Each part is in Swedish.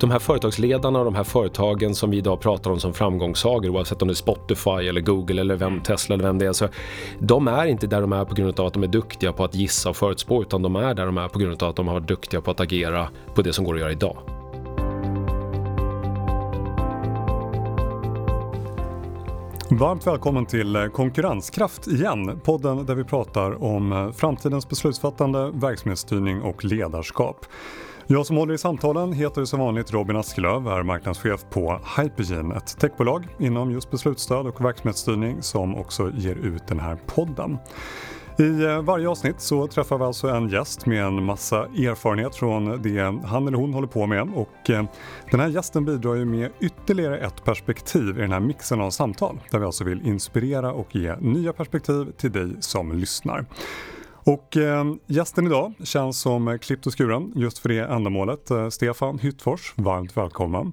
de här företagsledarna och de här företagen som vi idag pratar om som framgångssagor oavsett om det är Spotify eller Google eller vem, Tesla eller vem det är. Så de är inte där de är på grund av att de är duktiga på att gissa och förutspå utan de är där de är på grund av att de har varit duktiga på att agera på det som går att göra idag. Varmt välkommen till eh, Konkurrenskraft igen, podden där vi pratar om eh, framtidens beslutsfattande, verksamhetsstyrning och ledarskap. Jag som håller i samtalen heter som vanligt Robin Askelöv, är marknadschef på Hypergene, ett techbolag inom just beslutsstöd och verksamhetsstyrning som också ger ut den här podden. I eh, varje avsnitt så träffar vi alltså en gäst med en massa erfarenhet från det han eller hon håller på med och eh, den här gästen bidrar ju med ytterligare ett perspektiv i den här mixen av samtal där vi alltså vill inspirera och ge nya perspektiv till dig som lyssnar. Och eh, gästen idag känns som klippt och skuren just för det ändamålet. Eh, Stefan Hyttfors, varmt välkommen.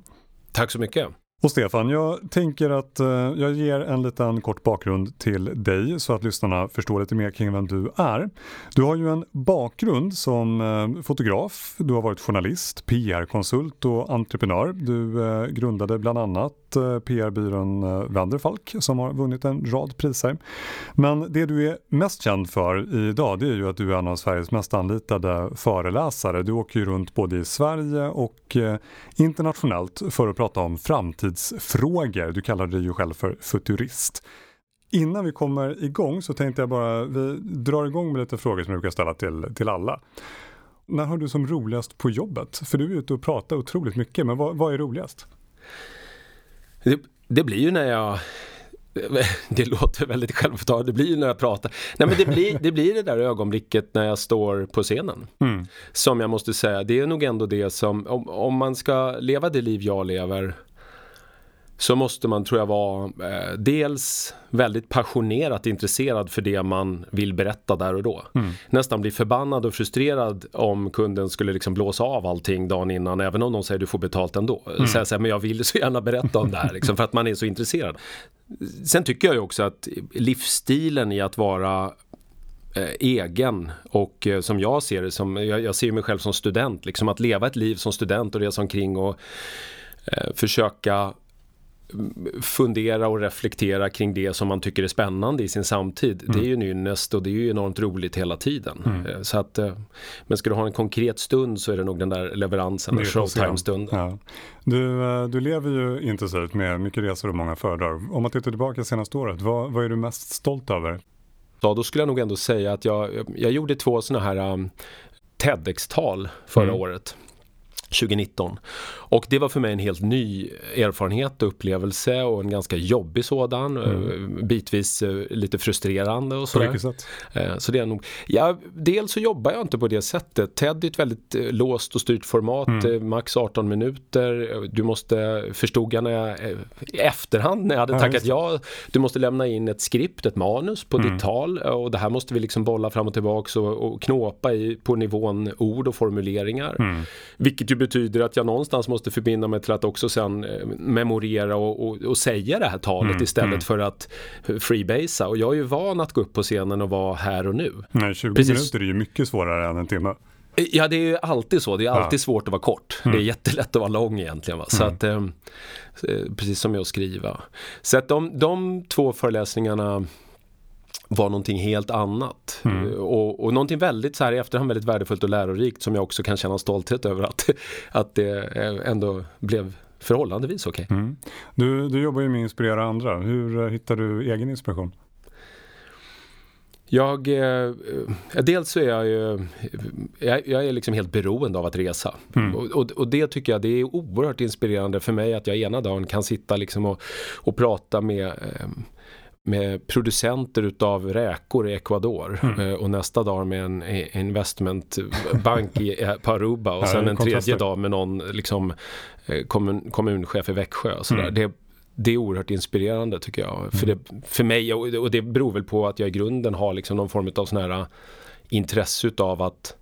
Tack så mycket. Och Stefan, jag tänker att eh, jag ger en liten kort bakgrund till dig så att lyssnarna förstår lite mer kring vem du är. Du har ju en bakgrund som eh, fotograf, du har varit journalist, PR-konsult och entreprenör. Du eh, grundade bland annat Eh, PR-byrån Wenderfalk eh, som har vunnit en rad priser. Men det du är mest känd för idag det är ju att du är en av Sveriges mest anlitade föreläsare. Du åker ju runt både i Sverige och eh, internationellt för att prata om framtidsfrågor. Du kallar dig ju själv för futurist. Innan vi kommer igång så tänkte jag bara, vi drar igång med lite frågor som jag brukar ställa till, till alla. När har du som roligast på jobbet? För du är ute och pratar otroligt mycket, men vad, vad är roligast? Det, det blir ju när jag det låter väldigt självförtalande, det blir ju när jag pratar. Nej men det blir det, blir det där ögonblicket när jag står på scenen. Mm. Som jag måste säga, det är nog ändå det som, om, om man ska leva det liv jag lever så måste man tror jag vara eh, dels väldigt passionerat intresserad för det man vill berätta där och då. Mm. Nästan bli förbannad och frustrerad om kunden skulle liksom blåsa av allting dagen innan även om de säger du får betalt ändå. Mm. Säga så här, men jag vill så gärna berätta om det här liksom, för att man är så intresserad. Sen tycker jag ju också att livsstilen i att vara eh, egen och eh, som jag ser det, som, jag, jag ser mig själv som student, liksom att leva ett liv som student och resa omkring och eh, försöka fundera och reflektera kring det som man tycker är spännande i sin samtid. Mm. Det är ju nynnest och det är ju enormt roligt hela tiden. Mm. Eh, så att, eh, men ska du ha en konkret stund så är det nog den där leveransen, showtime-stunden. Ja. Du, eh, du lever ju intensivt med mycket resor och många föredrag. Om man tittar tillbaka senaste året, vad, vad är du mest stolt över? Ja, då skulle jag nog ändå säga att jag, jag gjorde två sådana här um, TEDx-tal förra mm. året. 2019. Och det var för mig en helt ny erfarenhet och upplevelse och en ganska jobbig sådan. Mm. Eh, bitvis eh, lite frustrerande och sådär. Eh, så det är nog, ja, dels så jobbar jag inte på det sättet. TED är ett väldigt låst och styrt format, mm. max 18 minuter. Du måste, förstod jag när jag, i efterhand när jag hade ja, tackat ja, du måste lämna in ett skript, ett manus på mm. ditt tal och det här måste vi liksom bolla fram och tillbaka och, och knåpa i, på nivån ord och formuleringar. Mm. Vilket ju betyder att jag någonstans måste förbinda mig till att också sen eh, memorera och, och, och säga det här talet mm, istället mm. för att freebasea. Och jag är ju van att gå upp på scenen och vara här och nu. Nej, 20 Precis. minuter är ju mycket svårare än en timme. Eh, ja, det är ju alltid så. Det är alltid ja. svårt att vara kort. Mm. Det är mm. jättelätt att vara lång egentligen. Va? Så mm. att, eh, precis som med att skriva. Så att de, de två föreläsningarna var någonting helt annat. Mm. Och, och någonting väldigt så här i efterhand väldigt värdefullt och lärorikt som jag också kan känna stolthet över att, att det ändå blev förhållandevis okej. Okay. Mm. Du, du jobbar ju med att inspirera andra. Hur hittar du egen inspiration? Jag, eh, dels så är jag ju, jag, jag, är liksom helt beroende av att resa. Mm. Och, och, och, det tycker jag det är oerhört inspirerande för mig att jag ena dagen kan sitta liksom och, och prata med eh, med producenter utav räkor i Ecuador mm. Eh, och nästa dag med en investmentbank i, på Aruba och sen en tredje dag med någon liksom, eh, kommun, kommunchef i Växjö. Och sådär. Mm. Det, det är oerhört inspirerande tycker jag. Mm. För, det, för mig, och det beror väl på att jag i grunden har liksom någon form av sån här eh, intresse utav att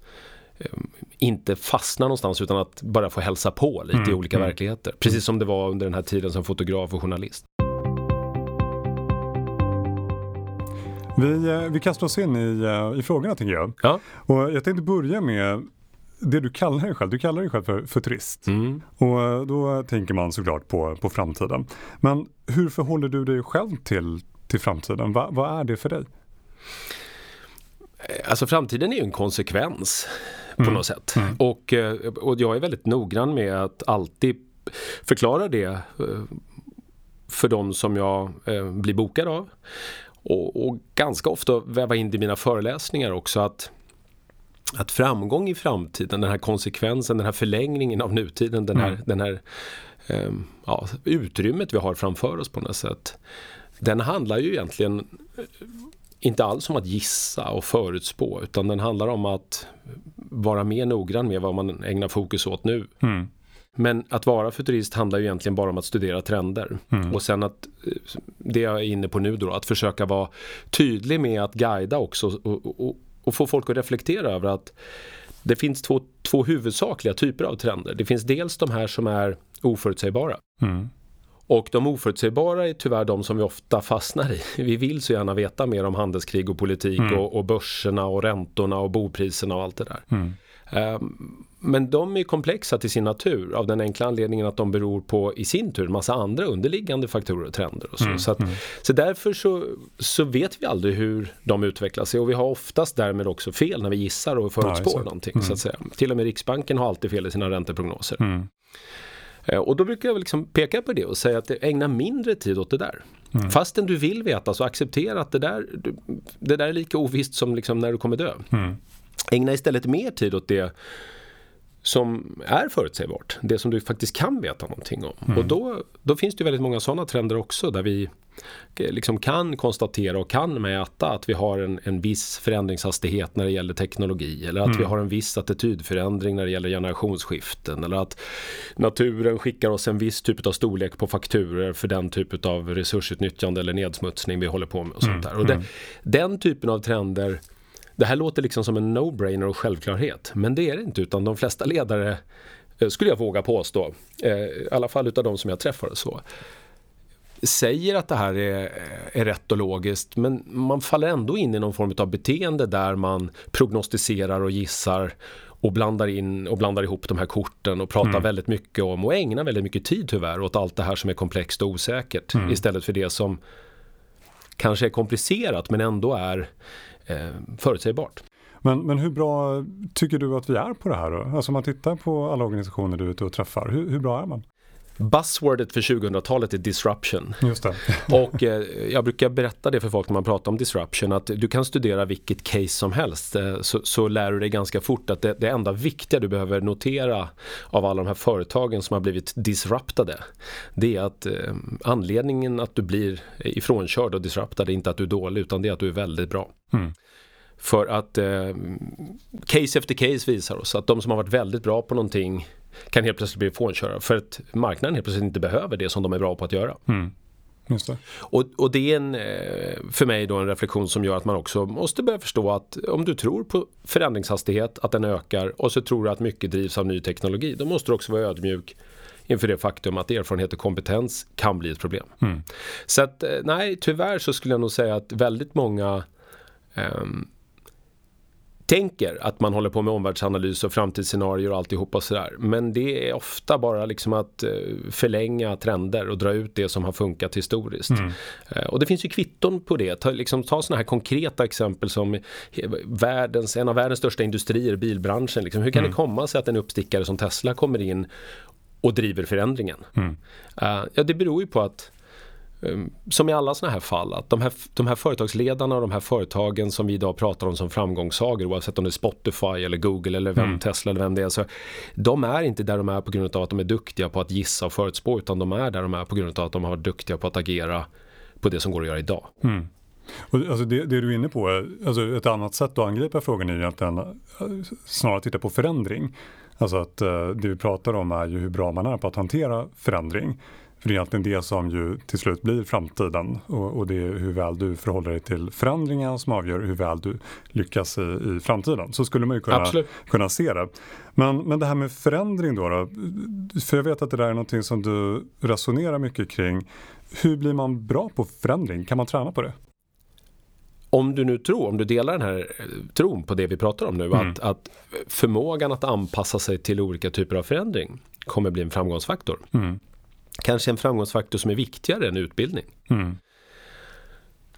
inte fastna någonstans utan att bara få hälsa på lite mm. i olika mm. verkligheter. Precis som det var under den här tiden som fotograf och journalist. Vi, eh, vi kastar oss in i, eh, i frågorna tänker jag. Ja. Och jag tänkte börja med det du kallar dig själv, du kallar dig själv för futurist. Mm. Och eh, då tänker man såklart på, på framtiden. Men hur förhåller du dig själv till, till framtiden? Va, vad är det för dig? Alltså framtiden är ju en konsekvens på mm. något sätt. Mm. Och, och jag är väldigt noggrann med att alltid förklara det för de som jag eh, blir bokad av. Och, och, ganska ofta väva in det i mina föreläsningar också att att framgång i framtiden, den här konsekvensen, den här förlängningen av nutiden, den här, mm. den här um, ja, utrymmet vi har framför oss på något sätt. Den handlar ju egentligen inte alls om att gissa och förutspå utan den handlar om att vara mer noggrann med vad man ägnar fokus åt nu. Mm. Men att vara futurist handlar ju egentligen bara om att studera trender. Mm. Och sen att, det jag är inne på nu då, att försöka vara tydlig med att guida också och, och, och få folk att reflektera över att det finns två, två huvudsakliga typer av trender. Det finns dels de här som är oförutsägbara. Mm. Och de oförutsägbara är tyvärr de som vi ofta fastnar i. Vi vill så gärna veta mer om handelskrig och politik mm. och, och börserna och räntorna och bopriserna och allt det där. Um, men de är komplexa till sin natur av den enkla anledningen att de beror på i sin tur massa andra underliggande faktorer och trender. Och så. Mm, så, att, mm. så därför så, så vet vi aldrig hur de utvecklar sig och vi har oftast därmed också fel när vi gissar och förutspår ja, någonting. Mm. Så att säga. Till och med Riksbanken har alltid fel i sina ränteprognoser. Mm. Eh, och då brukar jag liksom peka på det och säga att ägna mindre tid åt det där. Mm. Fastän du vill veta så acceptera att det där, det där är lika ovisst som liksom när du kommer dö. Mm. Ägna istället mer tid åt det som är förutsägbart. Det som du faktiskt kan veta någonting om. Mm. Och då, då finns det väldigt många sådana trender också där vi eh, liksom kan konstatera och kan mäta att vi har en, en viss förändringshastighet när det gäller teknologi eller att mm. vi har en viss attitydförändring när det gäller generationsskiften eller att naturen skickar oss en viss typ av storlek på fakturer för den typ av resursutnyttjande eller nedsmutsning vi håller på med och sånt mm. där. Och det, mm. den typen av trender det här låter liksom som en no-brainer och självklarhet, men det är det inte utan de flesta ledare eh, skulle jag våga påstå, eh, i alla fall utav de som jag träffar så, säger att det här är, är rätt och logiskt men man faller ändå in i någon form av beteende där man prognostiserar och gissar och blandar in och blandar ihop de här korten och pratar mm. väldigt mycket om och ägnar väldigt mycket tid tyvärr åt allt det här som är komplext och osäkert mm. istället för det som kanske är komplicerat men ändå är eh, förutsägbart. Men, men hur bra tycker du att vi är på det här då? Alltså om man tittar på alla organisationer du är ute och träffar, hur, hur bra är man? Buzzwordet för 2000-talet är disruption. Just det. och eh, jag brukar berätta det för folk när man pratar om disruption att du kan studera vilket case som helst eh, så, så, lär du dig ganska fort att det, det enda viktiga du behöver notera av alla de här företagen som har blivit disruptade det är att eh, anledningen att du blir ifrånkörd och disruptad är inte att du är dålig utan det är att du är väldigt bra. Mm. För att eh, case efter case visar oss att de som har varit väldigt bra på någonting kan helt plötsligt bli fånkörare för att marknaden helt plötsligt inte behöver det som de är bra på att göra. Mm. Det. Och, och, det är en, eh, för mig då en reflektion som gör att man också måste börja förstå att om du tror på förändringshastighet, att den ökar och så tror du att mycket drivs av ny teknologi, då måste du också vara ödmjuk inför det faktum att erfarenhet och kompetens kan bli ett problem. Mm. Så att eh, nej, tyvärr så skulle jag nog säga att väldigt många um, tänker att man håller på med omvärldsanalys och framtidsscenarier och alltihopa sådär. Men det är ofta bara liksom att eh, förlänga trender och dra ut det som har funkat historiskt. Mm. Eh, och det finns ju kvitton på det. Ta, liksom, ta sådana här konkreta exempel som världens, en av världens största industrier, bilbranschen. Liksom. Hur kan mm. det komma sig att en uppstickare som Tesla kommer in och driver förändringen? Mm. Uh, ja, det beror ju på att som i alla sådana här fall, att de här, de här företagsledarna och de här företagen som vi idag pratar om som framgångssagor oavsett om det är Spotify eller Google eller vem, mm. Tesla eller vem det är. Så de är inte där de är på grund av att de är duktiga på att gissa och förutspå utan de är där de är på grund av att de har varit duktiga på att agera på det som går att göra idag. Mm. Och alltså det, det, du är inne på, alltså ett annat sätt att angripa frågan är egentligen eh, snarare titta på förändring. Alltså att uh, det vi pratar om är ju hur bra man är på att hantera förändring. För det är egentligen det som ju till slut blir framtiden och, och det är hur väl du förhåller dig till förändringar som avgör hur väl du lyckas i, i framtiden. Så skulle man ju kunna, kunna se det. Men, men det här med förändring då, då, för jag vet att det där är någonting som du resonerar mycket kring. Hur blir man bra på förändring? Kan man träna på det? om du nu tror, om du delar den här eh, tron på det vi pratar om nu, mm. att, att förmågan att anpassa sig till olika typer av förändring kommer bli en framgångsfaktor. Mm. Kanske en framgångsfaktor som är viktigare än utbildning. Mm.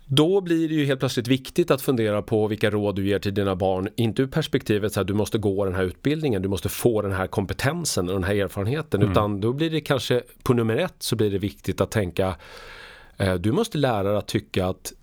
Då blir det ju helt plötsligt viktigt att fundera på vilka råd du ger till dina barn. Inte ur perspektivet att du måste gå den här utbildningen, du måste få den här kompetensen och den här erfarenheten. Mm. Utan då blir det kanske på nummer ett så blir det viktigt att tänka eh, du måste lära dig att tycka att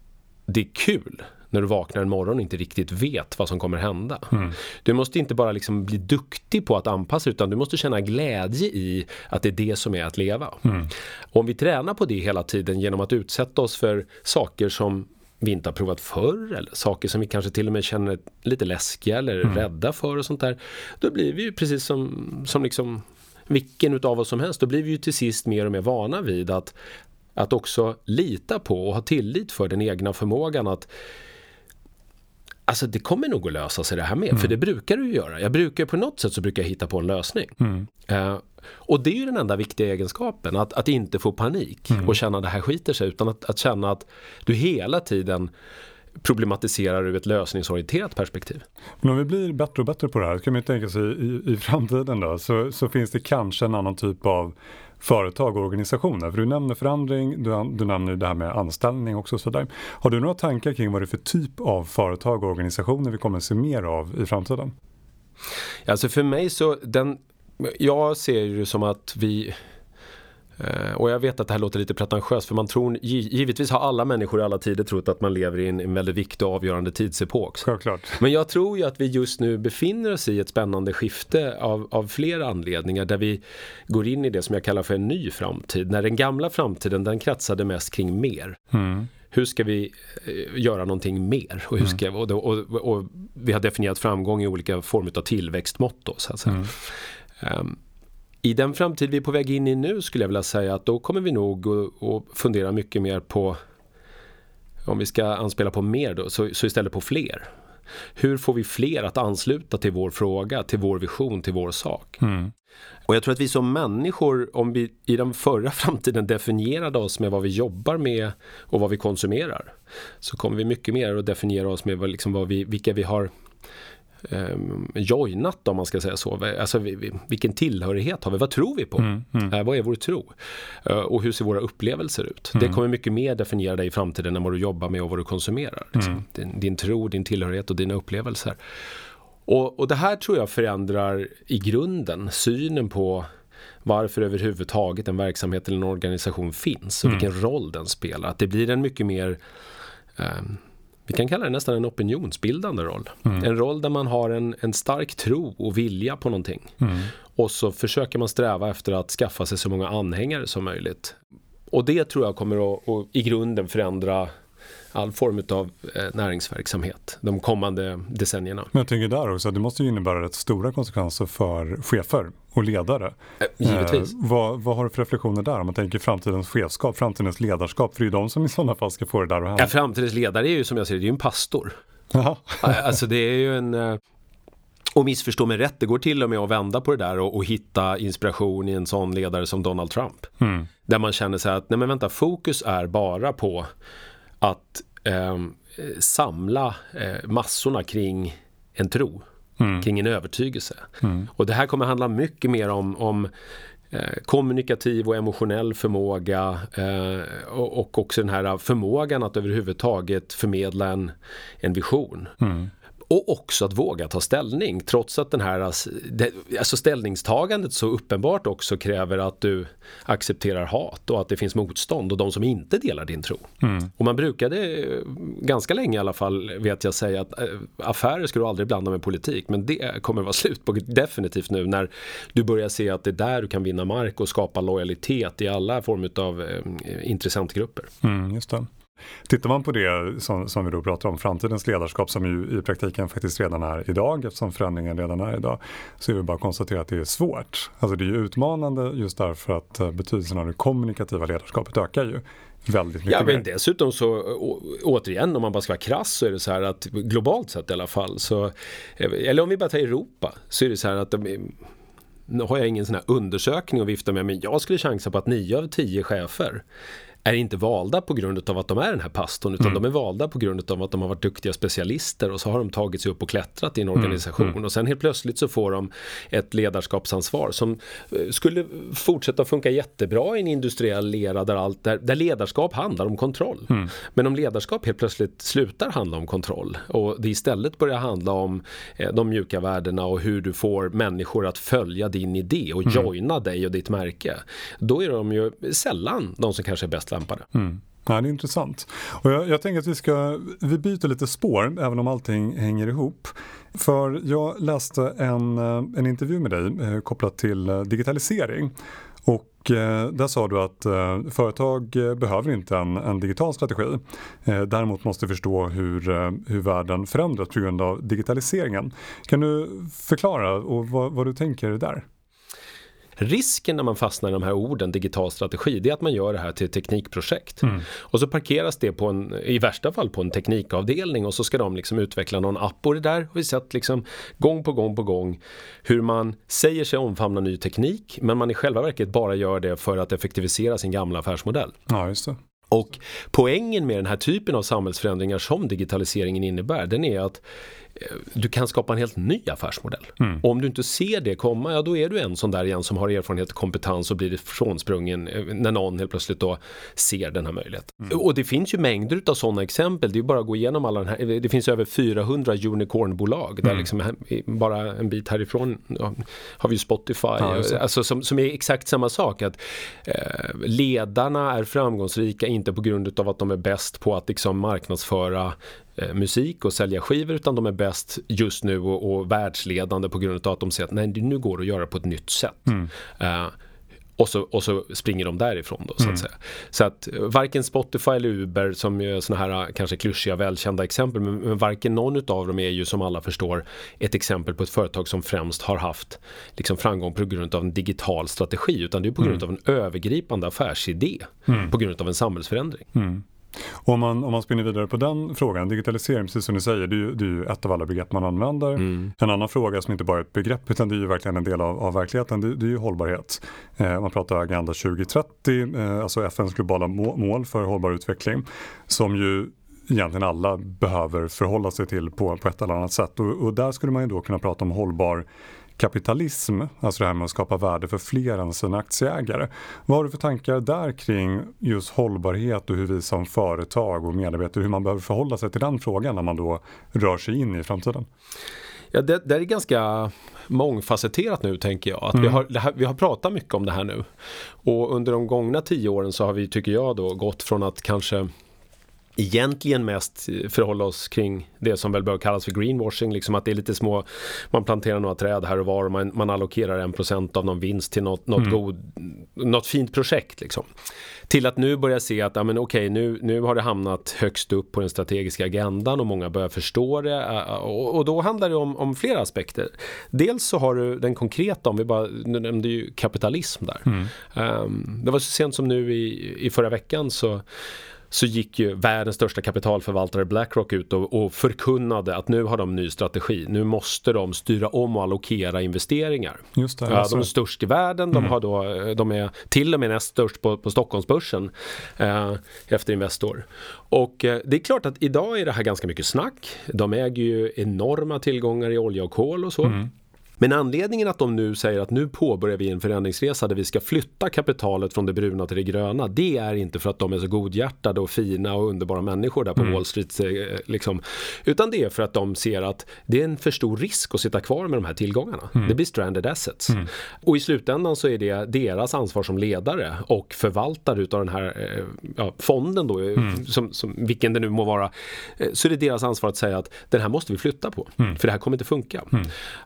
det är kul när du vaknar en morgon och inte riktigt vet vad som kommer hända. Mm. Du måste inte bara liksom bli duktig på att anpassa utan du måste känna glädje i att det är det som är att leva. Mm. om vi tränar på det hela tiden genom att utsätta oss för saker som vi inte har provat förr eller saker som vi kanske till och med känner lite läskiga eller mm. rädda för och sånt där. Då blir vi ju precis som, som liksom vilken utav oss som helst, då blir vi ju till sist mer och mer vana vid att att också lita på och ha tillit för den egna förmågan att Alltså det kommer nog att lösa sig det här med, mm. för det brukar du göra. Jag brukar på något sätt så brukar jag hitta på en lösning. Mm. Uh, och det är ju den enda viktiga egenskapen, att, att inte få panik mm. och känna att det här skiter sig, utan att, att känna att du hela tiden problematiserar ur ett lösningsorienterat perspektiv. Men om vi blir bättre och bättre på det här, kan man ju tänka sig i, i framtiden då, så, så finns det kanske en annan typ av företag och organisationer? För du nämner förändring, du, du nämner det här med anställning också. Så sådär. Har du några tankar kring vad det är för typ av företag och organisationer vi kommer att se mer av i framtiden? Alltså för mig så, den, jag ser det som att vi och jag vet att det här låter lite pretentiöst för man tror, givetvis har alla människor i alla tider trott att man lever i en, en väldigt viktig och avgörande tidsepok. Självklart. Men jag tror ju att vi just nu befinner oss i ett spännande skifte av, av flera anledningar där vi går in i det som jag kallar för en ny framtid. När den gamla framtiden den kretsade mest kring mer. Mm hur ska vi eh, göra någonting mer? Och, hur ska, mm. och, och, och, vi har definierat framgång i olika former av tillväxtmått. Då, så att säga. Mm. Um, i den framtid vi är på väg in i nu skulle jag vilja säga att då kommer vi nog att fundera mycket mer på om vi ska anspela på mer då, så, så istället på fler. Hur får vi fler att ansluta till vår fråga, till vår vision, till vår sak? Mm. Och jag tror att vi som människor, om vi i den förra framtiden definierade oss med vad vi jobbar med och vad vi konsumerar, så kommer vi mycket mer att definiera oss med vad, liksom vad vi, vilka vi har eh, joinat om man ska säga så. Alltså vilken tillhörighet har vi? Vad tror vi på? Mm, mm. Eh, vad är vår tro? Eh, och hur ser våra upplevelser ut? Mm. Det kommer mycket mer definiera dig i framtiden än vad du jobbar med och vad du konsumerar. Liksom. Mm. Din, din tro, din tillhörighet och dina upplevelser. Och, och det här tror jag förändrar i grunden synen på varför överhuvudtaget en verksamhet eller en organisation finns och mm. vilken roll den spelar. Att det blir en mycket mer um, vi kan kalla det nästan en opinionsbildande roll. Mm. En roll där man har en, en stark tro och vilja på någonting. Mm. Och så försöker man sträva efter att skaffa sig så många anhängare som möjligt. Och det tror jag kommer att, att i grunden förändra all form av eh, näringsverksamhet de kommande decennierna. Men jag tänker där också, det måste ju innebära rätt stora konsekvenser för chefer och ledare. Eh, givetvis. Eh, vad, vad har du för reflektioner där om man tänker framtidens chefskap, framtidens ledarskap? För det är ju de som i sådana fall ska få det där att hända. Ja, framtidens ledare är ju som jag ser det, det är ju en pastor. Aha. alltså det är ju en... Eh, och missförstå mig rätt, det går till och med att vända på det där och, och hitta inspiration i en sån ledare som Donald Trump. Mm. Där man känner sig att, nej men vänta, fokus är bara på att eh, samla eh, massorna kring en tro, mm. kring en övertygelse. Mm. Och det här kommer handla mycket mer om, om eh, kommunikativ och emotionell förmåga eh, och, och, också den här förmågan att överhuvudtaget förmedla en, en vision. Mm. Och också att våga ta ställning trots att den här alltså ställningstagandet så uppenbart också kräver att du accepterar hat och att det finns motstånd och de som inte delar din tro. Mm. Och man brukade ganska länge i alla fall vet jag säga att äh, affärer ska du aldrig blanda med politik men det kommer vara slut på definitivt nu när du börjar se att det är där du kan vinna mark och skapa lojalitet i alla former av eh, intressentgrupper. Mm, just det. Tittar man på det som, som, vi då pratar om, framtidens ledarskap som ju i praktiken faktiskt redan är idag eftersom förändringen redan är idag, så är det bara att konstatera att det är svårt. Alltså det är ju utmanande just därför att eh, betydelsen av det kommunikativa ledarskapet ökar ju. Väldigt mycket ja, men dessutom så återigen om man bara ska vara krass så är det så här att globalt sett i alla fall så eh, eller om vi bara tar Europa så är det så här att de, nu har jag ingen sån här undersökning att vifta med men jag skulle chansa på att nio av tio chefer är inte valda på grund av att de är den här pastorn utan mm. de är valda på grund av att de har varit duktiga specialister och så har de tagit sig upp och klättrat i en mm. organisation mm. och sen helt plötsligt så får de ett ledarskapsansvar som eh, skulle fortsätta funka jättebra i en industriell lera där, allt, där, där ledarskap handlar om kontroll. Mm. Men om ledarskap helt plötsligt slutar handla om kontroll och det istället börjar handla om eh, de mjuka värdena och hur du får människor att följa din idé och mm. joina dig och ditt märke. Då är de ju sällan de som kanske är bäst lämpade. Mm. Ja, det är intressant. Och jag, jag, tänker att vi ska, vi byter lite spår även om allting hänger ihop. För jag läste en, eh, en intervju med dig eh, kopplat till eh, digitalisering. Och eh, där sa du att eh, företag eh, behöver inte en, en digital strategi. Eh, däremot måste förstå hur, eh, hur världen förändras på grund av digitaliseringen. Kan du förklara och vad, vad du tänker där? Risken när man fastnar i de här orden, digital strategi, det är att man gör det här till ett teknikprojekt. Mm. Och så parkeras det på en, i värsta fall på en teknikavdelning och så ska de liksom utveckla någon app. Och det där har vi sett liksom gång på gång på gång hur man säger sig omfamna ny teknik men man i själva verket bara gör det för att effektivisera sin gamla affärsmodell. Ja, just det. Och poängen med den här typen av samhällsförändringar som digitaliseringen innebär, den är att du kan skapa en helt ny affärsmodell. Mm. Och om du inte ser det komma, ja då är du en sån där igen som har erfarenhet och kompetens och blir frånsprungen eh, när någon helt plötsligt då ser den här möjligheten. Mm. Och det finns ju mängder av sådana exempel. Det är bara att gå igenom alla den här. Det finns över 400 unicornbolag där mm. liksom bara en bit härifrån ja, har vi Spotify. Ja, alltså som, som, är exakt samma sak. Att eh, ledarna är framgångsrika inte på grund av att de är bäst på att liksom marknadsföra Eh, musik och sälja skivor utan de är bäst just nu och, och världsledande på grund av att de säger att nej, nu går det att göra på ett nytt sätt. Mm. Uh, och så, och så springer de därifrån då så mm. att säga. Så att eh, varken Spotify eller Uber som är sådana här kanske klyschiga välkända exempel men, men varken någon av dem är ju som alla förstår ett exempel på ett företag som främst har haft liksom framgång på grund av en digital strategi utan det är på grund mm. av en övergripande affärsidé mm. på grund av en samhällsförändring. Om man, om man spinner vidare på den frågan, digitalisering, precis som du säger, det är ju, det är ju ett av alla begrepp man använder. Mm. En annan fråga som inte bara är ett begrepp utan det är ju verkligen en del av, av verkligheten, det, det, är ju hållbarhet. Eh, man pratar Agenda 2030, eh, alltså FNs globala mål för hållbar utveckling, som ju egentligen alla behöver förhålla sig till på, på ett eller annat sätt. Och, och där skulle man ju då kunna prata om hållbar kapitalism, alltså det här med att skapa värde för fler än sina aktieägare. Vad har du för tankar där kring just hållbarhet och hur vi som företag och medarbetare, hur man behöver förhålla sig till den frågan när man då rör sig in i framtiden? Ja, det, det är ganska mångfacetterat nu tänker jag. Att mm. vi, har, här, vi har pratat mycket om det här nu. Och under de gångna tio åren så har vi, tycker jag, då gått från att kanske egentligen mest förhålla oss kring det som väl bör kallas för greenwashing, liksom att det är lite små, man planterar några träd här och var och man, man allokerar en procent av någon vinst till något, något, mm. god, något fint projekt. Liksom. Till att nu börja se att, ja men okej, nu, nu har det hamnat högst upp på den strategiska agendan och många börjar förstå det. Och, och då handlar det om, om, flera aspekter. Dels så har du den konkreta, om vi bara, nu nämnde ju kapitalism där. Mm. Um, det var så sent som nu i, i förra veckan så så gick ju världens största kapitalförvaltare Blackrock ut och, och förkunnade att nu har de ny strategi. Nu måste de styra om och allokera investeringar. Just det, ja, de är störst i världen, mm. de, har då, de är till och med näst störst på, på Stockholmsbörsen eh, efter Investor. Och eh, det är klart att idag är det här ganska mycket snack. De äger ju enorma tillgångar i olja och kol och så. Mm. Men anledningen att de nu säger att nu påbörjar vi en förändringsresa där vi ska flytta kapitalet från det bruna till det gröna. Det är inte för att de är så godhjärtade och fina och underbara människor där på mm. Wall Street. Eh, liksom. Utan det är för att de ser att det är en för stor risk att sitta kvar med de här tillgångarna. Mm. Det blir stranded assets. Mm. Och i slutändan så är det deras ansvar som ledare och förvaltare utav den här eh, ja, fonden då, eh, mm. som, som, vilken det nu må vara. Så är det deras ansvar att säga att den här måste vi flytta på. Mm. För det här kommer inte funka.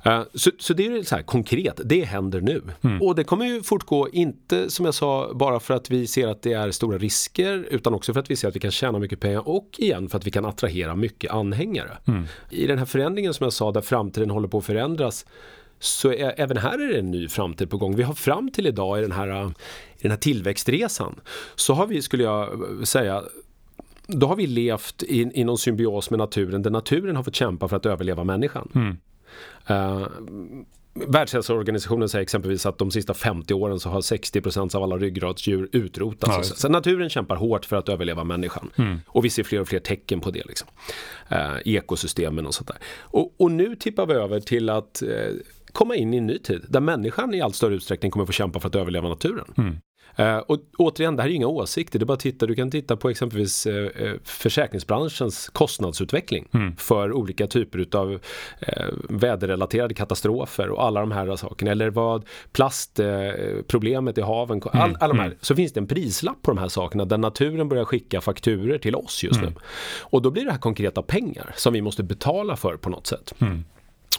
Uh, så, så det är så här konkret, det händer nu. Mm. Och det kommer ju fortgå, inte som jag sa bara för att vi ser att det är stora risker utan också för att vi ser att vi kan tjäna mycket pengar och igen för att vi kan attrahera mycket anhängare. Mm. I den här förändringen som jag sa där framtiden håller på att förändras så är, även här är det en ny framtid på gång. Vi har fram till idag i den här, i den här tillväxtresan så har vi, skulle jag säga, då har vi levt i, i någon symbios med naturen där naturen har fått kämpa för att överleva människan. Mm. Uh, Världshälsoorganisationen säger exempelvis att de sista 50 åren så har 60% av alla ryggradsdjur utrotats. Ja, så naturen kämpar hårt för att överleva människan. Mm. Och vi ser fler och fler tecken på det. Liksom. Eh, ekosystemen och sånt där. Och, och, nu tippar vi över till att eh, komma in i en ny tid där människan i allt större utsträckning kommer få kämpa för att överleva naturen. Mm. Uh, och återigen, det här är inga åsikter. Det bara titta, du kan titta på exempelvis uh, försäkringsbranschens kostnadsutveckling mm. för olika typer av uh, väderrelaterade katastrofer och alla de här sakerna. Eller vad plastproblemet i haven, mm. all, alla de här. Mm. Så finns det en prislapp på de här sakerna där naturen börjar skicka fakturer till oss just mm. nu. Och då blir det här konkreta pengar som vi måste betala för på något sätt. Mm.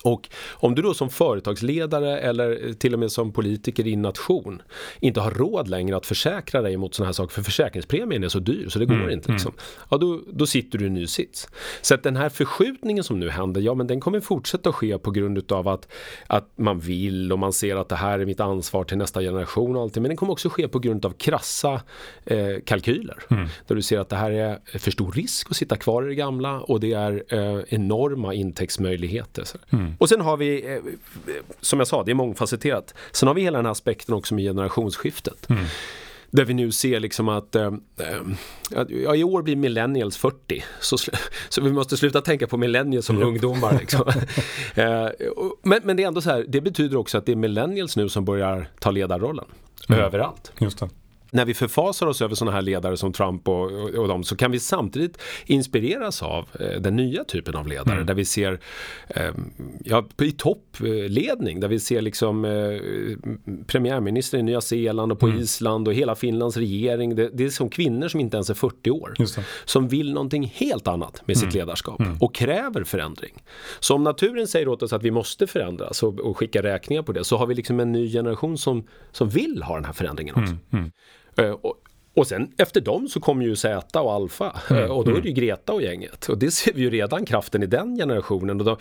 Och om du då som företagsledare eller till och med som politiker i en nation inte har råd längre att försäkra dig mot sådana här saker för försäkringspremien är så dyr så det går mm, inte. Liksom. Mm. Ja, då, då sitter du i en ny sits. Så att den här förskjutningen som nu händer, ja men den kommer fortsätta ske på grund av att, att man vill och man ser att det här är mitt ansvar till nästa generation och allting. Men den kommer också ske på grund av krassa eh, kalkyler. Mm. Där du ser att det här är för stor risk att sitta kvar i det gamla och det är eh, enorma intäktsmöjligheter. Mm. Och sen har vi, eh, som jag sa, det är mångfacetterat. Sen har vi hela den här aspekten också med generationsskiftet. Mm. Där vi nu ser liksom att äh, ja, i år blir millennials 40. Så, så vi måste sluta tänka på millennials som mm. ungdomar. Liksom. äh, men, men det är ändå så här, det betyder också att det är millennials nu som börjar ta ledarrollen. Mm. Överallt. Just det när vi förfasar oss över sådana här ledare som Trump och, och, och dem så kan vi samtidigt inspireras av eh, den nya typen av ledare mm. där vi ser eh, ja, i toppledning där vi ser liksom eh, premiärministern i Nya Zeeland och på mm. Island och hela Finlands regering. Det, det, är som kvinnor som inte ens är 40 år som vill någonting helt annat med mm. sitt ledarskap mm. och kräver förändring. Så om naturen säger åt oss att vi måste förändras och, och skicka räkningar på det så har vi liksom en ny generation som, som vill ha den här förändringen också. Mm. mm. Eh, och, sen efter dem så kommer ju Z och Alfa mm, eh, och då är det ju mm. Greta och gänget. Och det ser vi ju redan kraften i den generationen. Och, då,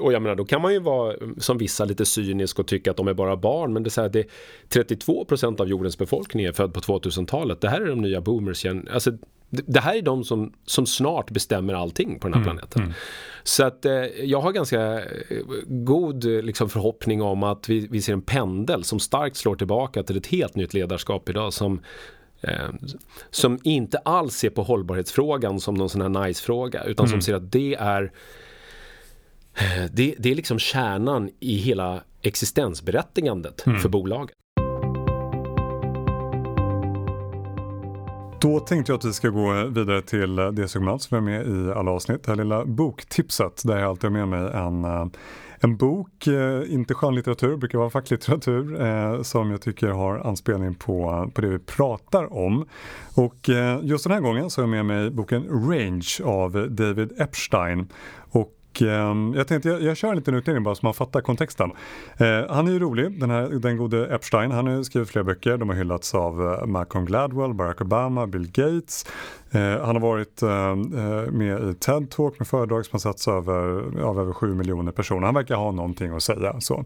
och jag menar, då kan man ju vara som vissa lite cynisk och tycka att de är bara barn. Men det är så här, det 32 procent av jordens befolkning är född på 2000-talet. Det här är de nya boomers. Alltså, det här är de som, som snart bestämmer allting på den här mm, planeten. Mm. Så att eh, jag har ganska god liksom, förhoppning om att vi, vi ser en pendel som starkt slår tillbaka till ett helt nytt ledarskap idag som eh, som inte alls ser på hållbarhetsfrågan som någon sån här nice-fråga utan mm. som ser att det är eh, det, det är liksom kärnan i hela existensberättigandet mm. för bolaget. Då tänkte jag att vi ska gå vidare till det segment som är med i alla avsnitt. Det här lilla boktipset där jag alltid har med mig en, eh, en bok, eh, inte skönlitteratur, brukar vara facklitteratur, eh, som jag tycker har anspelning på, på det vi pratar om. Och eh, just den här gången så har jag med mig boken Range av David Epstein. Och Ehm, jag tänkte jag, jag kör en liten utredning bara så man fattar kontexten. Eh, han är ju rolig, den, här, den gode Epstein. Han har skrivit flera böcker. De har hyllats av uh, Malcolm Gladwell, Barack Obama, Bill Gates. Eh, han har varit ehm, eh, med i TED-talk med föredrag som har satts över, av över 7 miljoner personer. Han verkar ha någonting att säga. Så.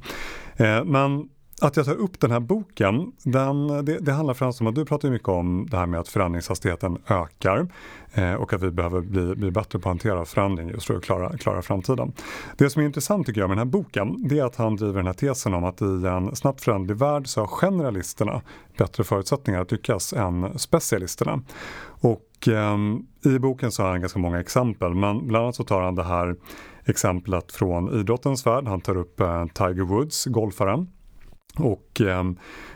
Eh, men att jag tar upp den här boken, den, det, det handlar främst om att du pratar mycket om det här med att förändringshastigheten ökar eh, och att vi behöver bli, bli bättre på att hantera förändring just för att klara, klara framtiden. Det som är intressant tycker jag med den här boken det är att han driver den här tesen om att i en snabbt föränderlig värld så har generalisterna bättre förutsättningar att lyckas än specialisterna. Och eh, i boken så har han ganska många exempel men bland annat så tar han det här exemplet från idrottens värld. Han tar upp eh, Tiger Woods, golfaren och eh,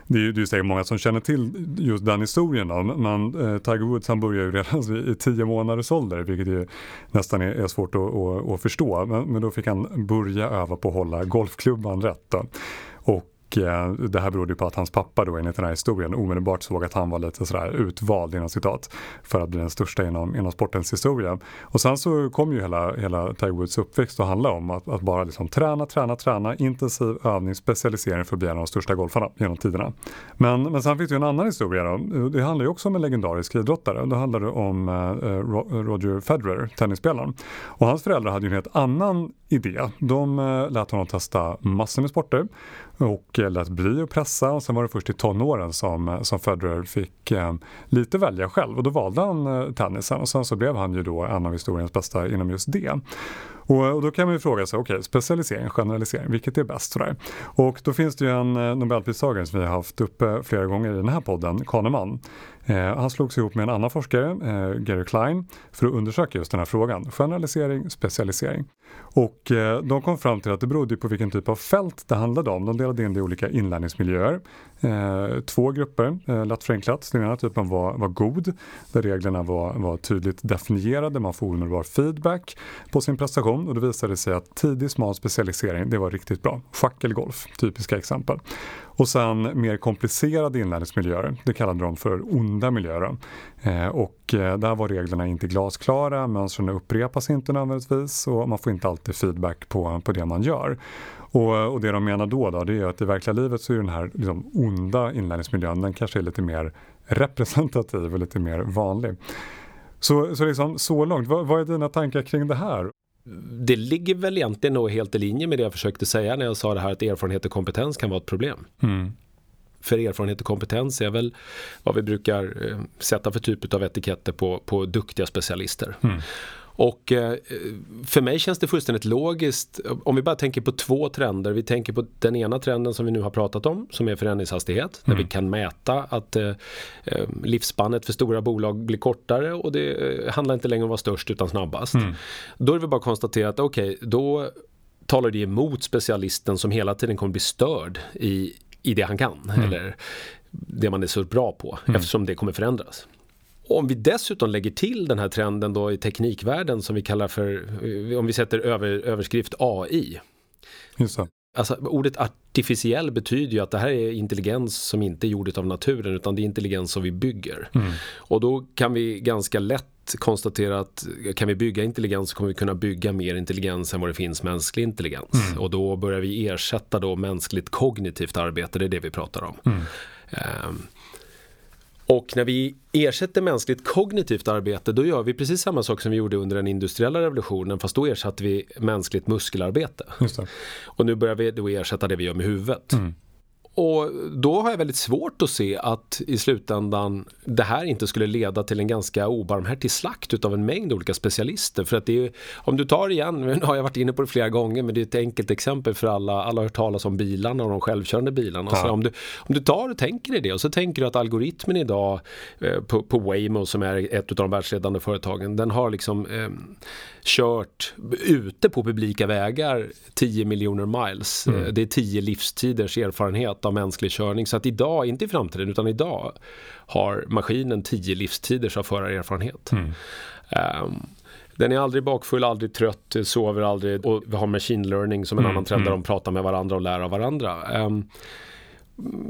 det är ju säkert många som känner till just den historien. Då. Men eh, Tiger Woods han börjar ju redan i tio månaders ålder vilket ju nästan är, är svårt att, att, att förstå. Men, men, då fick han börja öva på att hålla golfklubban rätt. Då. Och Eh, det här berodde på att hans pappa då enligt den här historien omedelbart såg att han var lite sådär utvald inom citat för att bli den största inom, inom sportens historia. Och sen så kom ju hela, hela Tiger Woods uppväxt att handla om att, att bara liksom träna, träna, träna, intensiv övning, specialisering för att bli en av de största golfarna genom tiderna. Men, men sen finns det ju en annan historia då. Det handlar ju också om en legendarisk idrottare. Då handlar det om eh, eh Roger Federer, tennisspelaren. Och hans föräldrar hade ju en helt annan idé. De eh, lät honom testa massor med sporter och eh, lät bli att pressa och sen var det först i tonåren som, eh, som Federer fick eh, lite välja själv och då valde han eh, tennisen och sen så blev han ju då en av historiens bästa inom just det. Och, och, då kan man ju fråga sig, okej, okay, specialisering, generalisering, vilket är bäst? Sådär? Och då finns det ju en eh, Nobelpristagare som vi har haft uppe flera gånger i den här podden, Kahneman. Han han slogs ihop med en annan forskare, eh, Gary Klein, för att undersöka just den här frågan. Generalisering, specialisering. Och eh, de kom fram till att det berodde på vilken typ av fält det handlade om. De delade in det i olika inlärningsmiljöer. Två grupper, lätt förenklat. Den ena typen var, var god, där reglerna var, var tydligt definierade. Man får omedelbar feedback på sin prestation och det visade sig att tidig smal specialisering, det var riktigt bra. Schack eller golf, typiska exempel. Och sen mer komplicerade inlärningsmiljöer, det kallade de för onda miljöer. Eh, och eh, där var reglerna inte glasklara, mönstren upprepas inte nödvändigtvis och man får inte alltid feedback på, på det man gör. Och, och det de menar då, då det är att i verkliga livet så är den här liksom, onda inlärningsmiljön, den kanske är lite mer representativ och lite mer vanlig. Så, så, liksom, så långt, vad, vad är dina tankar kring det här? Det ligger väl egentligen nog helt i linje med det jag försökte säga när jag sa det här att erfarenhet och kompetens kan vara ett problem. Mm. För erfarenhet och kompetens är väl vad vi brukar eh, sätta för typ av etiketter på, på duktiga specialister. Mm. Och eh, för mig känns det fullständigt logiskt om vi bara tänker på två trender. Vi tänker på den ena trenden som vi nu har pratat om som är förändringshastighet. Mm. Där vi kan mäta att eh, eh, livsspannet för stora bolag blir kortare och det handlar inte längre om att vara störst utan snabbast. Mm. Då är det bara att konstatera att okej, okay, då talar det emot specialisten som hela tiden kommer bli störd i, i det han kan. Mm. Eller det man är så bra på mm. eftersom det kommer förändras. Om vi dessutom lägger till den här trenden då i teknikvärlden som vi kallar för, eh, om vi sätter över, överskrift AI. Just det. Alltså, ordet artificiell betyder ju att det här är intelligens som inte är gjord av naturen utan det är intelligens som vi bygger. Mm. Och då kan vi ganska lätt konstatera att kan vi bygga intelligens så kommer vi kunna bygga mer intelligens än vad det finns mänsklig intelligens. Mm. Och då börjar vi ersätta då mänskligt kognitivt arbete, det är det vi pratar om. Mm. Um, och när vi ersätter mänskligt kognitivt arbete då gör vi precis samma sak som vi gjorde under den industriella revolutionen fast då ersatte vi mänskligt muskelarbete. Och nu börjar vi då ersätta det vi gör med huvudet. Mm. Och då har jag väldigt svårt att se att i slutändan det här inte skulle leda till en ganska obarmhärtig slakt utav en mängd olika specialister. För att det är, om du tar igen, nu har jag varit inne på det flera gånger, men det är ett enkelt exempel för alla. Alla har hört talas om bilarna och de självkörande bilarna. Ja. Så om, du, om du tar och tänker dig det och så tänker du att algoritmen idag eh, på, på Waymo som är ett av de världsledande företagen, den har liksom eh, kört ute på publika vägar 10 miljoner miles. Mm. Eh, det är 10 livstiders erfarenhet av mänsklig körning. Så att idag, inte i framtiden, utan idag har maskinen 10 livstiders av förarerfarenhet. Mm. Um, den är aldrig bakfull, aldrig trött, sover aldrig och vi har machine learning som en mm, annan trend där mm. de pratar med varandra och lär av varandra. Um,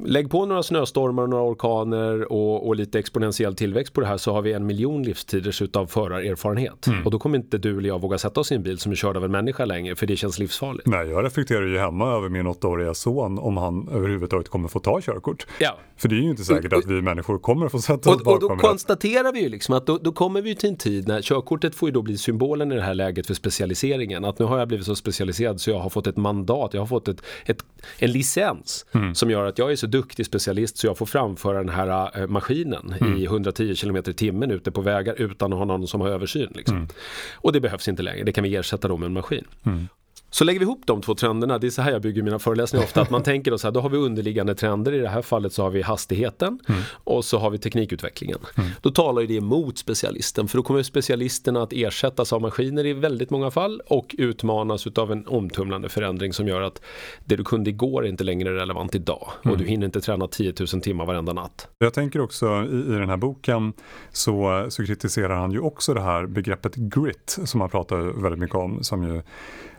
Lägg på några snöstormar och några orkaner och, och, lite exponentiell tillväxt på det här så har vi en miljon livstiders utav förarerfarenhet. Mm. Och då kommer inte du eller jag våga sätta oss i en bil som är körd av en människa längre för det känns livsfarligt. Nej, jag reflekterar ju hemma över min åttaåriga son om han överhuvudtaget kommer få ta körkort. Ja. För det är ju inte säkert att vi människor kommer få sätta oss bakom Och då konstaterar vi ju liksom att då, då, kommer vi till en tid när körkortet får ju då bli symbolen i det här läget för specialiseringen. Att nu har jag blivit så specialiserad så jag har fått ett mandat, jag har fått ett, ett en licens mm. som gör att jag är så duktig specialist så jag får framföra den här äh, maskinen mm. i 110 km i timmen ute på vägar utan att ha någon som har översyn. Liksom. Mm. Och det behövs inte längre, det kan vi ersätta då med en maskin. Mm. Så lägger vi ihop de två trenderna, det är så här jag bygger mina föreläsningar ofta, att man tänker då så här, då har vi underliggande trender, i det här fallet så har vi hastigheten mm. och så har vi teknikutvecklingen. Mm. Då talar ju det emot specialisten, för då kommer specialisterna att ersättas av maskiner i väldigt många fall och utmanas utav en omtumlande förändring som gör att det du kunde igår är inte längre relevant idag mm. och du hinner inte träna 10 000 timmar varenda natt. Jag tänker också i, i den här boken så, så kritiserar han ju också det här begreppet grit som han pratar väldigt mycket om, som ju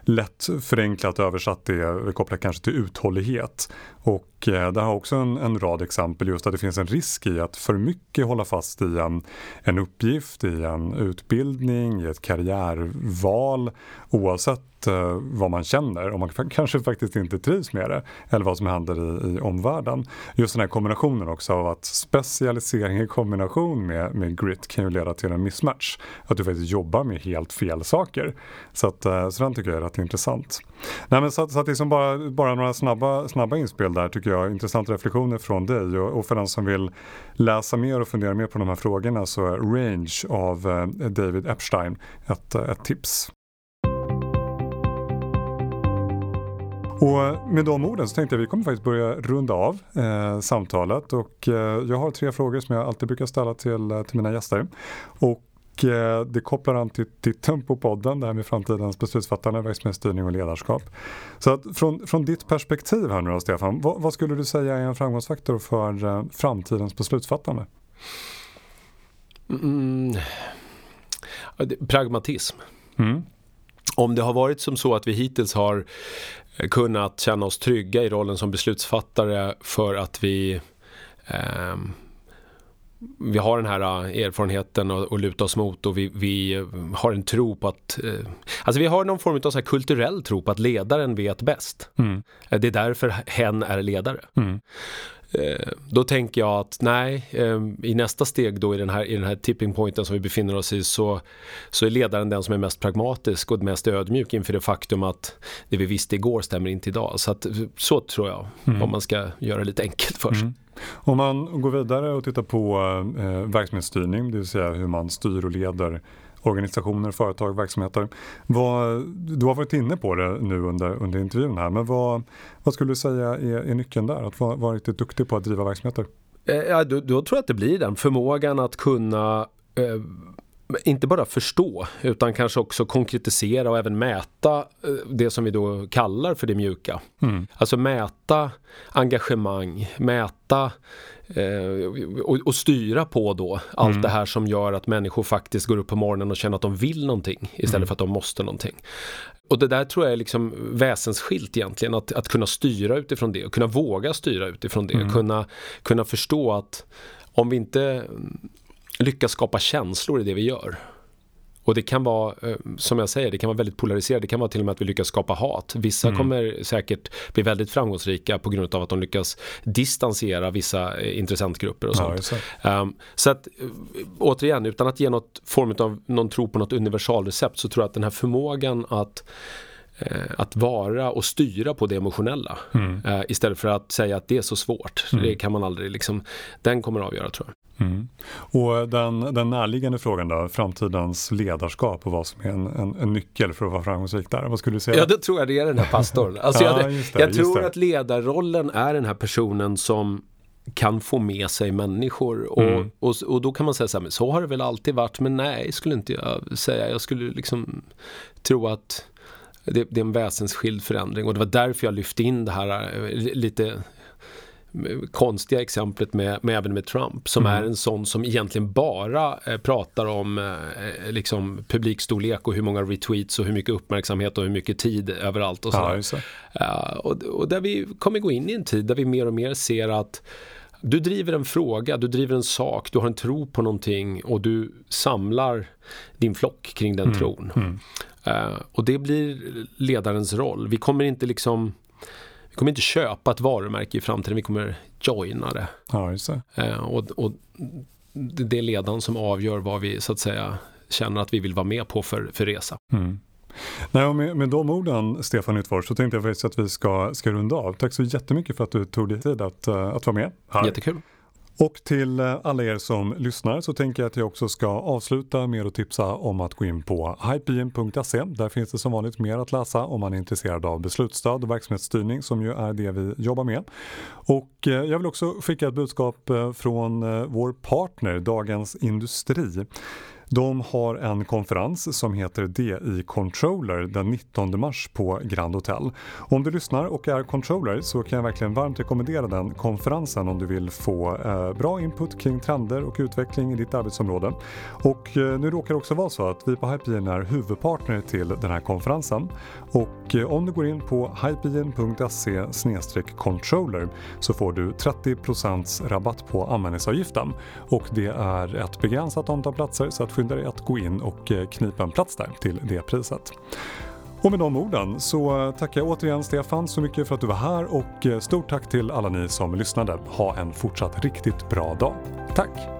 lätt förenklat översatt det kopplat kanske till uthållighet. Och eh, det har också en, en, rad exempel just att det finns en risk i att för mycket hålla fast i en, en uppgift, i en utbildning, i ett karriärval oavsett eh, vad man känner och man kanske faktiskt inte trivs med det eller vad som händer i, i omvärlden. Just den här kombinationen också av att specialisering i kombination med, med grit kan ju leda till en mismatch. Att du faktiskt jobbar med helt fel saker. Så, att, eh, så den tycker jag är rätt intressant. Nej, men så, så att liksom bara, bara några snabba, snabba inspel del där tycker jag. Intressanta reflektioner från dig och, och för den som vill läsa mer och fundera mer på de här frågorna så är Range av eh, David Epstein ett, eh, ett tips. Och med de orden så tänkte jag att vi kommer faktiskt börja runda av eh, samtalet och eh, jag har tre frågor som jag alltid brukar ställa till, eh, till mina gäster. Och det kopplar an till titeln på podden, det här med framtidens beslutsfattande, verksamhetsstyrning och ledarskap. Så att från, från ditt perspektiv här nu då Stefan, vad, vad skulle du säga är en framgångsfaktor för eh, framtidens beslutsfattande? Mm. Pragmatism. Mm. Om det har varit som så att vi hittills har kunnat känna oss trygga i rollen som beslutsfattare för att vi eh, vi har den här äh, erfarenheten att luta oss mot och vi, vi, har en tro på att... Eh, alltså vi har någon form av så kulturell tro på att ledaren vet bäst. Mm. Det är därför hen är ledare. Mm. Då tänker jag att nej, i nästa steg då i den här, i den här tipping pointen som vi befinner oss i så, så är ledaren den som är mest pragmatisk och mest ödmjuk inför det faktum att det vi visste igår stämmer inte idag. Så, att, så tror jag, mm. om man ska göra det lite enkelt för sig. Om man går vidare och tittar på eh, verksamhetsstyrning, det vill säga hur man styr och leder organisationer, företag, verksamheter. Vad, du har varit inne på det nu under, under intervjun här, men vad, vad skulle du säga är, är nyckeln där? Att vara, vara riktigt duktig på att driva verksamheter? Eh, ja, då, då tror jag att det blir den förmågan att kunna eh, inte bara förstå utan kanske också konkretisera och även mäta eh, det som vi då kallar för det mjuka. Mm. Alltså mäta engagemang, mäta eh, och, och, styra på då allt mm. det här som gör att människor faktiskt går upp på morgonen och känner att de vill någonting istället mm. för att de måste någonting. Och det där tror jag är liksom väsensskilt egentligen, att, att kunna styra utifrån det och kunna våga styra utifrån det. Mm. Kunna, kunna förstå att om vi inte lyckas skapa känslor i det vi gör. Och det kan vara, eh, som jag säger, det kan vara väldigt polariserat. Det kan vara till och med att vi lyckas skapa hat. Vissa mm. kommer säkert bli väldigt framgångsrika på grund av att de lyckas distansera vissa eh, intressentgrupper och sånt. Ja, um, så att eh, återigen, utan att ge något form av någon tro på något universalrecept så tror jag att den här förmågan att att vara och styra på det emotionella mm. istället för att säga att det är så svårt. Mm. Det kan man aldrig liksom, den kommer att avgöra tror jag. Mm. Och den, den närliggande frågan då, framtidens ledarskap och vad som är en, en, en, nyckel för att vara framgångsrik där. Vad skulle du säga? Ja, det tror jag det är den här pastorn. Alltså ja, jag, det, jag tror att ledarrollen är den här personen som kan få med sig människor och, mm. och, och då kan man säga så här, men så har det väl alltid varit, men nej, skulle inte jag säga. Jag skulle liksom tro att det, det är en väsensskild förändring och det var därför jag lyfte in det här eh, lite konstiga exemplet med, med även med Trump som mm. är en sån som egentligen bara eh, pratar om eh, liksom publikstorlek och hur många retweets och hur mycket uppmärksamhet och hur mycket tid överallt och sådär. Ja, uh, och, och där vi kommer gå in i en tid där vi mer och mer ser att du driver en fråga, du driver en sak, du har en tro på någonting och du samlar din flock kring den mm. tron. Mm. Uh, och det blir ledarens roll. Vi kommer inte liksom vi kommer inte köpa ett varumärke i framtiden, vi kommer joina det. Ja, det. Eh, och, och det är ledaren som avgör vad vi så att säga känner att vi vill vara med på för, för resa. Mm. Nej, med, med de orden, Stefan Utfors, så tänkte jag faktiskt att vi ska, ska runda av. Tack så jättemycket för att du tog dig tid att, eh, att vara med. Här. Jättekul. Och till eh, alla er som lyssnar så tänker jag att jag också ska avsluta med att tipsa om att gå in på hypeen.se. Där finns det som vanligt mer att läsa om man är intresserad av beslutsstöd och verksamhetsstyrning som ju är det vi jobbar med. Och eh, jag vill också skicka ett budskap eh, från vår partner Dagens Industri. De har en konferens som heter DI Controller den 19 mars på Grand Hotel. Om du lyssnar och är controller så kan jag verkligen varmt rekommendera den konferensen om du vill få eh, bra input kring trender och utveckling i ditt arbetsområde. Och eh, nu råkar det också vara så att vi på Hypegen är huvudpartner till den här konferensen. Och eh, om du går in på hypegen.se controller så får du 30% rabatt på användningsavgiften. Och det är ett begränsat antal platser så att skynda dig att gå in och eh, knipa en plats där till det priset. Och med de orden så eh, tackar jag återigen Stefan så mycket för att du var här och eh, stort tack till alla ni som lyssnade. Ha en fortsatt riktigt bra dag. Tack!